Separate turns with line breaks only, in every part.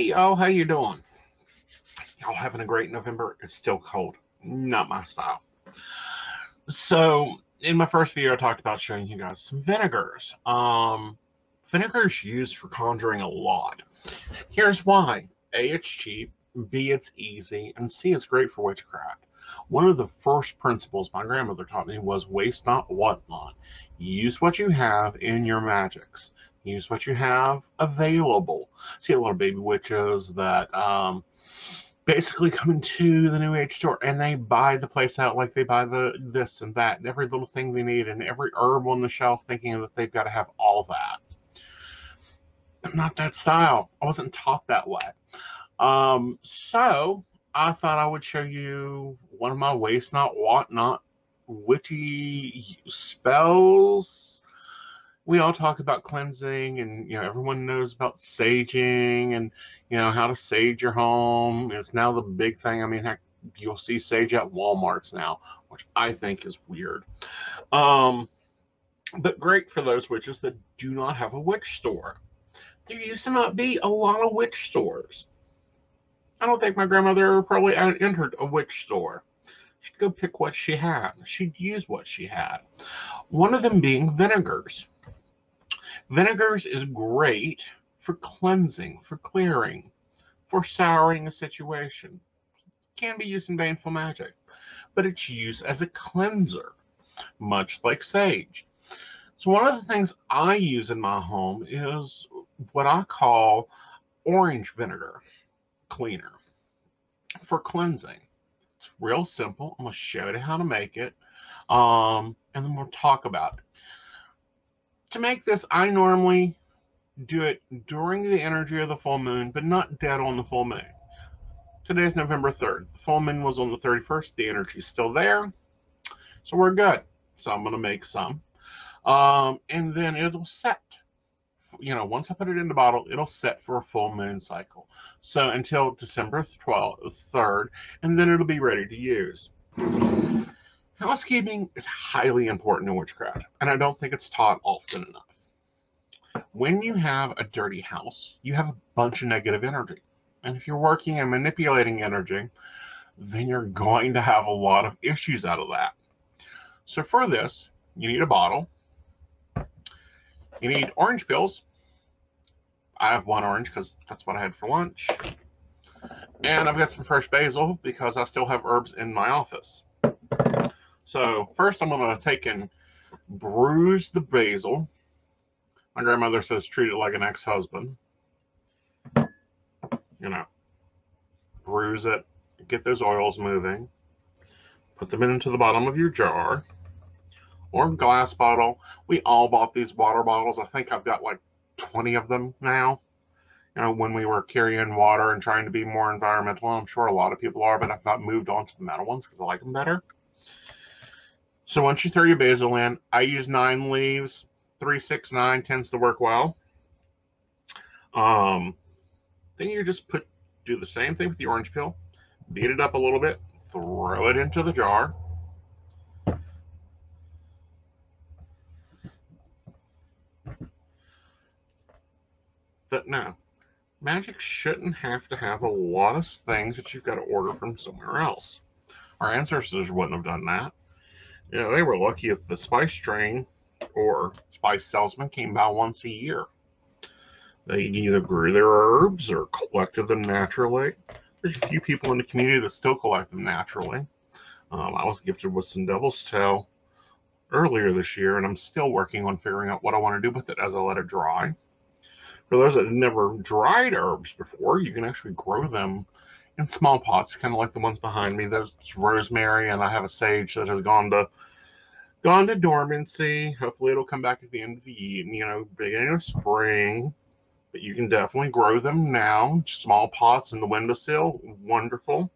Hey y'all, how you doing? Y'all having a great November? It's still cold. Not my style. So in my first video, I talked about showing you guys some vinegars. Um, vinegar is used for conjuring a lot. Here's why. A, it's cheap. B, it's easy. And C, it's great for witchcraft. One of the first principles my grandmother taught me was waste not, want not. Use what you have in your magics. Use what you have available. See a lot of baby witches that um, basically come into the new age store and they buy the place out like they buy the this and that and every little thing they need and every herb on the shelf thinking that they've got to have all that. I'm not that style. I wasn't taught that way. Um, so I thought I would show you one of my waste not, want not, witty spells. We all talk about cleansing, and you know everyone knows about saging, and you know how to sage your home. It's now the big thing. I mean, heck, you'll see sage at WalMarts now, which I think is weird. Um, but great for those witches that do not have a witch store. There used to not be a lot of witch stores. I don't think my grandmother probably entered a witch store. She'd go pick what she had. She'd use what she had. One of them being vinegars. Vinegars is great for cleansing, for clearing, for souring a situation. Can be used in baneful magic, but it's used as a cleanser, much like sage. So one of the things I use in my home is what I call orange vinegar cleaner for cleansing. It's real simple. I'm going to show you how to make it, um, and then we'll talk about it. To make this, I normally do it during the energy of the full moon, but not dead on the full moon. Today is November 3rd. The full moon was on the 31st. The energy is still there. So we're good. So I'm going to make some. Um, and then it'll set you know, once I put it in the bottle, it'll set for a full moon cycle. So until December 12th, 3rd, and then it'll be ready to use. Housekeeping is highly important in witchcraft, and I don't think it's taught often enough. When you have a dirty house, you have a bunch of negative energy. And if you're working and manipulating energy, then you're going to have a lot of issues out of that. So for this, you need a bottle. You need orange peels. I have one orange because that's what I had for lunch. And I've got some fresh basil because I still have herbs in my office. So first I'm going to take and bruise the basil. My grandmother says treat it like an ex-husband. You know, bruise it, get those oils moving. Put them into the bottom of your jar or glass bottle. We all bought these water bottles. I think I've got like 20 of them now. You know, when we were carrying water and trying to be more environmental, I'm sure a lot of people are, but I've not moved on to the metal ones because I like them better. So once you throw your basil in, I use nine leaves. Three, six, nine tends to work well. Um, then you just put do the same thing with the orange peel. Beat it up a little bit, throw it into the jar. But no, magic shouldn't have to have a lot of things that you've got to order from somewhere else. Our ancestors wouldn't have done that. You know, they were lucky if the spice train or spice salesman came by once a year. They either grew their herbs or collected them naturally. There's a few people in the community that still collect them naturally. Um, I was gifted with some devil's tail earlier this year, and I'm still working on figuring out what I want to do with it as I let it dry. For those that have never dried herbs before, you can actually grow them in small pots, kind of like the ones behind me. There's rosemary, and I have a sage that has gone to gone to dormancy. Hopefully, it'll come back at the end of the you know beginning of spring. But you can definitely grow them now, small pots in the windowsill. Wonderful.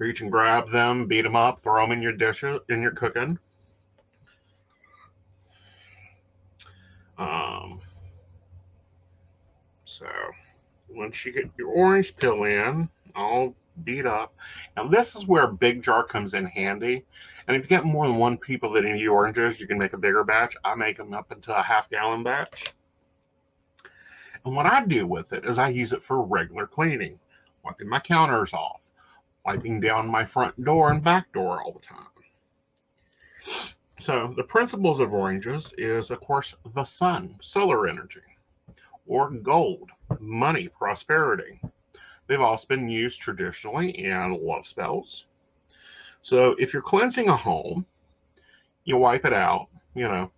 Or you can grab them, beat them up, throw them in your dishes, in your cooking. Um, so once you get your orange peel in, all beat up. Now this is where a big jar comes in handy. And if you get more than one people that need oranges, you can make a bigger batch. I make them up into a half gallon batch. And what I do with it is I use it for regular cleaning, wiping my counters off, wiping down my front door and back door all the time. So the principles of oranges is, of course, the sun, solar energy, or gold, money, prosperity. They've also been used traditionally in love spells. So if you're cleansing a home, you wipe it out, you know,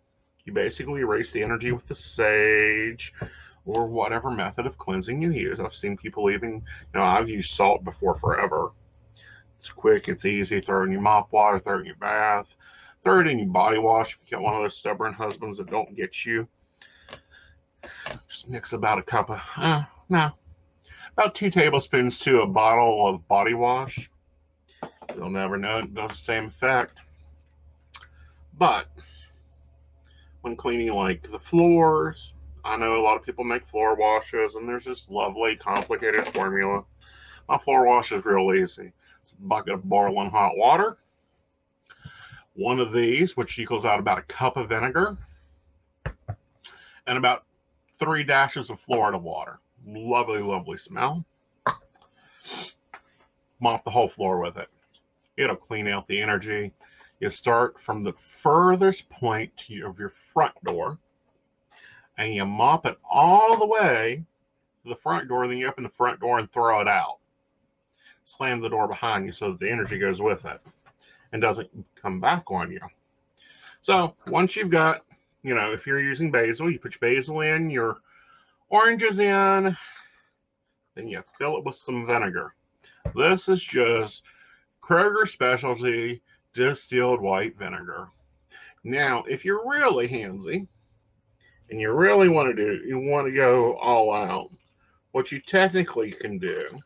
you basically erase the energy with the sage or whatever method of cleansing you use. I've seen people even, you know, I've used salt before forever. It's quick, it's easy. Throw it in your mop water, throw it in your bath, throw it in your body wash if you got one of those stubborn husbands that don't get you. Just mix about a cup of, uh, no, about two tablespoons to a bottle of body wash. You'll never know it does the same effect. But when cleaning like the floors, I know a lot of people make floor washes and there's this lovely complicated formula. My floor wash is real easy. It's a bucket of boiling hot water. One of these, which equals out about a cup of vinegar, and about three dashes of Florida water. Lovely, lovely smell. Mop the whole floor with it. It'll clean out the energy. You start from the furthest point of your front door and you mop it all the way to the front door, then you open the front door and throw it out slam the door behind you so that the energy goes with it and doesn't come back on you. So once you've got, you know, if you're using basil, you put your basil in, your oranges in, then you fill it with some vinegar. This is just Kroger specialty distilled white vinegar. Now, if you're really handsy and you really want to do, you want to go all out, what you technically can do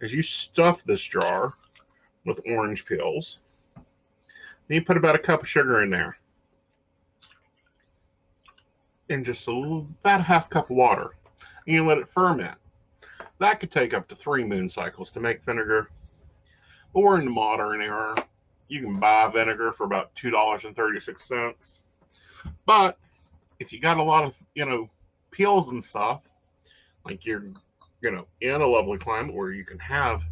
is you stuff this jar with orange peels. Then you put about a cup of sugar in there. And just a little, about half cup of water. And you let it ferment. That could take up to three moon cycles to make vinegar. But we're in the modern era. You can buy vinegar for about $2.36. But if you got a lot of, you know, peels and stuff, like you're you know, in a lovely climate where you can have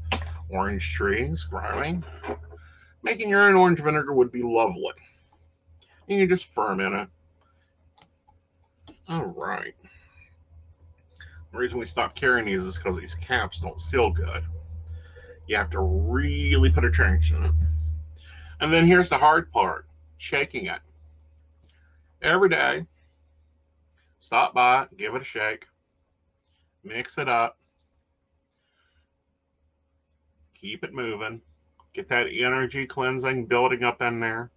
orange trees growing, making your own orange vinegar would be lovely. And you can just ferment it. All right. The reason we stopped carrying these is because these caps don't seal good. You have to really put a trench in it. And then here's the hard part shaking it. Every day, stop by, give it a shake, mix it up, keep it moving, get that energy cleansing building up in there.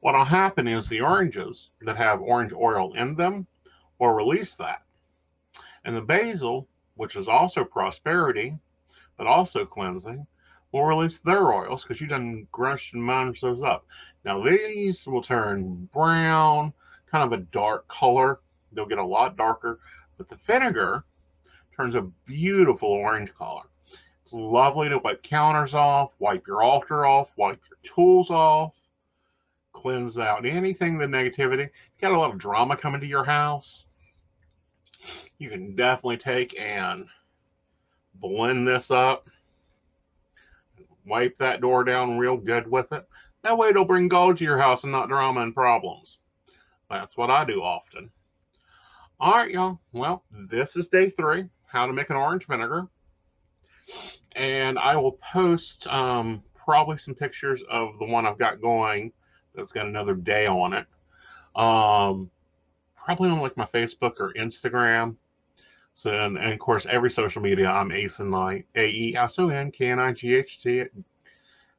What'll happen is the oranges that have orange oil in them will release that. And the basil, which is also prosperity, but also cleansing, will release their oils because you done grushed and munched those up. Now these will turn brown, kind of a dark color. They'll get a lot darker, but the vinegar turns a beautiful orange color. It's lovely to wipe counters off, wipe your altar off, wipe your tools off, cleanse out anything the negativity. You got a lot of drama coming to your house. You can definitely take and blend this up. Wipe that door down real good with it. That way it'll bring gold to your house and not drama and problems. That's what I do often. All right, y'all. Well, this is day three, how to make an orange vinegar and I will post um, probably some pictures of the one I've got going that's got another day on it. Um, probably on like my Facebook or Instagram. So, and, and, of course, every social media, I'm Aeson Knight, A E S O N K N I G H T,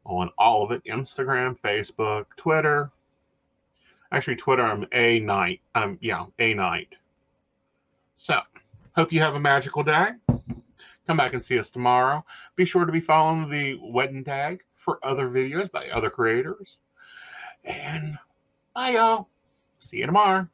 on all of it Instagram, Facebook, Twitter. Actually, Twitter, I'm A Knight. Um, yeah, A Knight. So, hope you have a magical day. Come back and see us tomorrow. Be sure to be following the WEDIN tag for other videos by other creators. And bye, y'all. See you tomorrow.